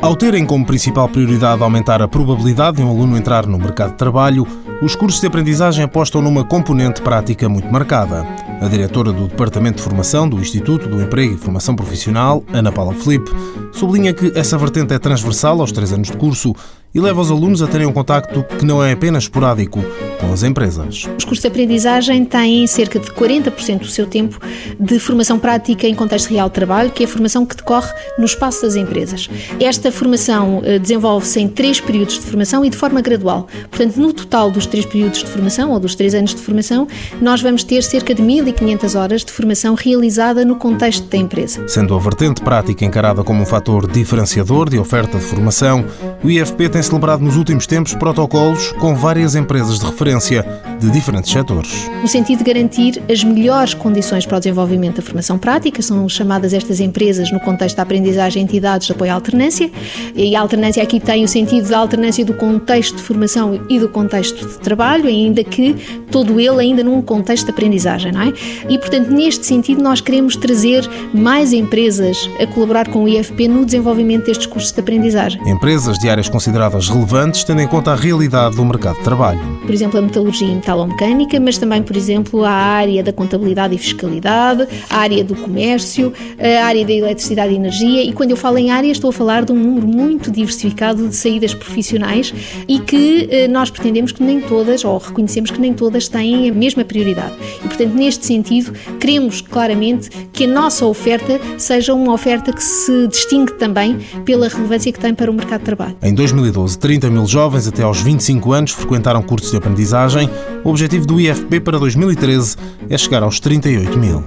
Ao terem como principal prioridade aumentar a probabilidade de um aluno entrar no mercado de trabalho, os cursos de aprendizagem apostam numa componente prática muito marcada. A diretora do Departamento de Formação do Instituto do Emprego e Formação Profissional, Ana Paula Felipe, sublinha que essa vertente é transversal aos três anos de curso e leva os alunos a terem um contacto que não é apenas esporádico com as empresas. Os cursos de aprendizagem têm cerca de 40% do seu tempo de formação prática em contexto real de trabalho, que é a formação que decorre no espaço das empresas. Esta formação eh, desenvolve-se em três períodos de formação e de forma gradual. Portanto, no total dos três períodos de formação, ou dos três anos de formação, nós vamos ter cerca de 1.500 horas de formação realizada no contexto da empresa. Sendo a vertente prática encarada como um fator diferenciador de oferta de formação, o IFP tem celebrado nos últimos tempos protocolos com várias empresas de referência de diferentes setores. No sentido de garantir as melhores condições para o desenvolvimento da formação prática, são chamadas estas empresas no contexto da aprendizagem entidades de apoio à alternância, e a alternância aqui tem o sentido da alternância do contexto de formação e do contexto de trabalho, ainda que todo ele ainda num contexto de aprendizagem, não é? E portanto, neste sentido, nós queremos trazer mais empresas a colaborar com o IFP no desenvolvimento destes cursos de aprendizagem. Empresas de áreas consideradas relevantes, tendo em conta a realidade do mercado de trabalho. Por exemplo, a metalurgia e metalomecânica, mas também, por exemplo, a área da contabilidade e fiscalidade, a área do comércio, a área da eletricidade e energia. E quando eu falo em área, estou a falar de um número muito diversificado de saídas profissionais e que eh, nós pretendemos que nem todas, ou reconhecemos que nem todas, têm a mesma prioridade. E, portanto, neste sentido, queremos claramente que a nossa oferta seja uma oferta que se distingue também pela relevância que tem para o mercado de trabalho. Em 2012, 30 mil jovens até aos 25 anos frequentaram cursos de aprendizagem. O objetivo do IFP para 2013 é chegar aos 38 mil.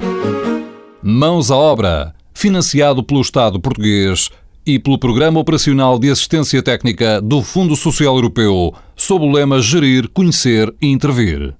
Mãos à obra. Financiado pelo Estado português e pelo Programa Operacional de Assistência Técnica do Fundo Social Europeu, sob o lema Gerir, Conhecer e Intervir.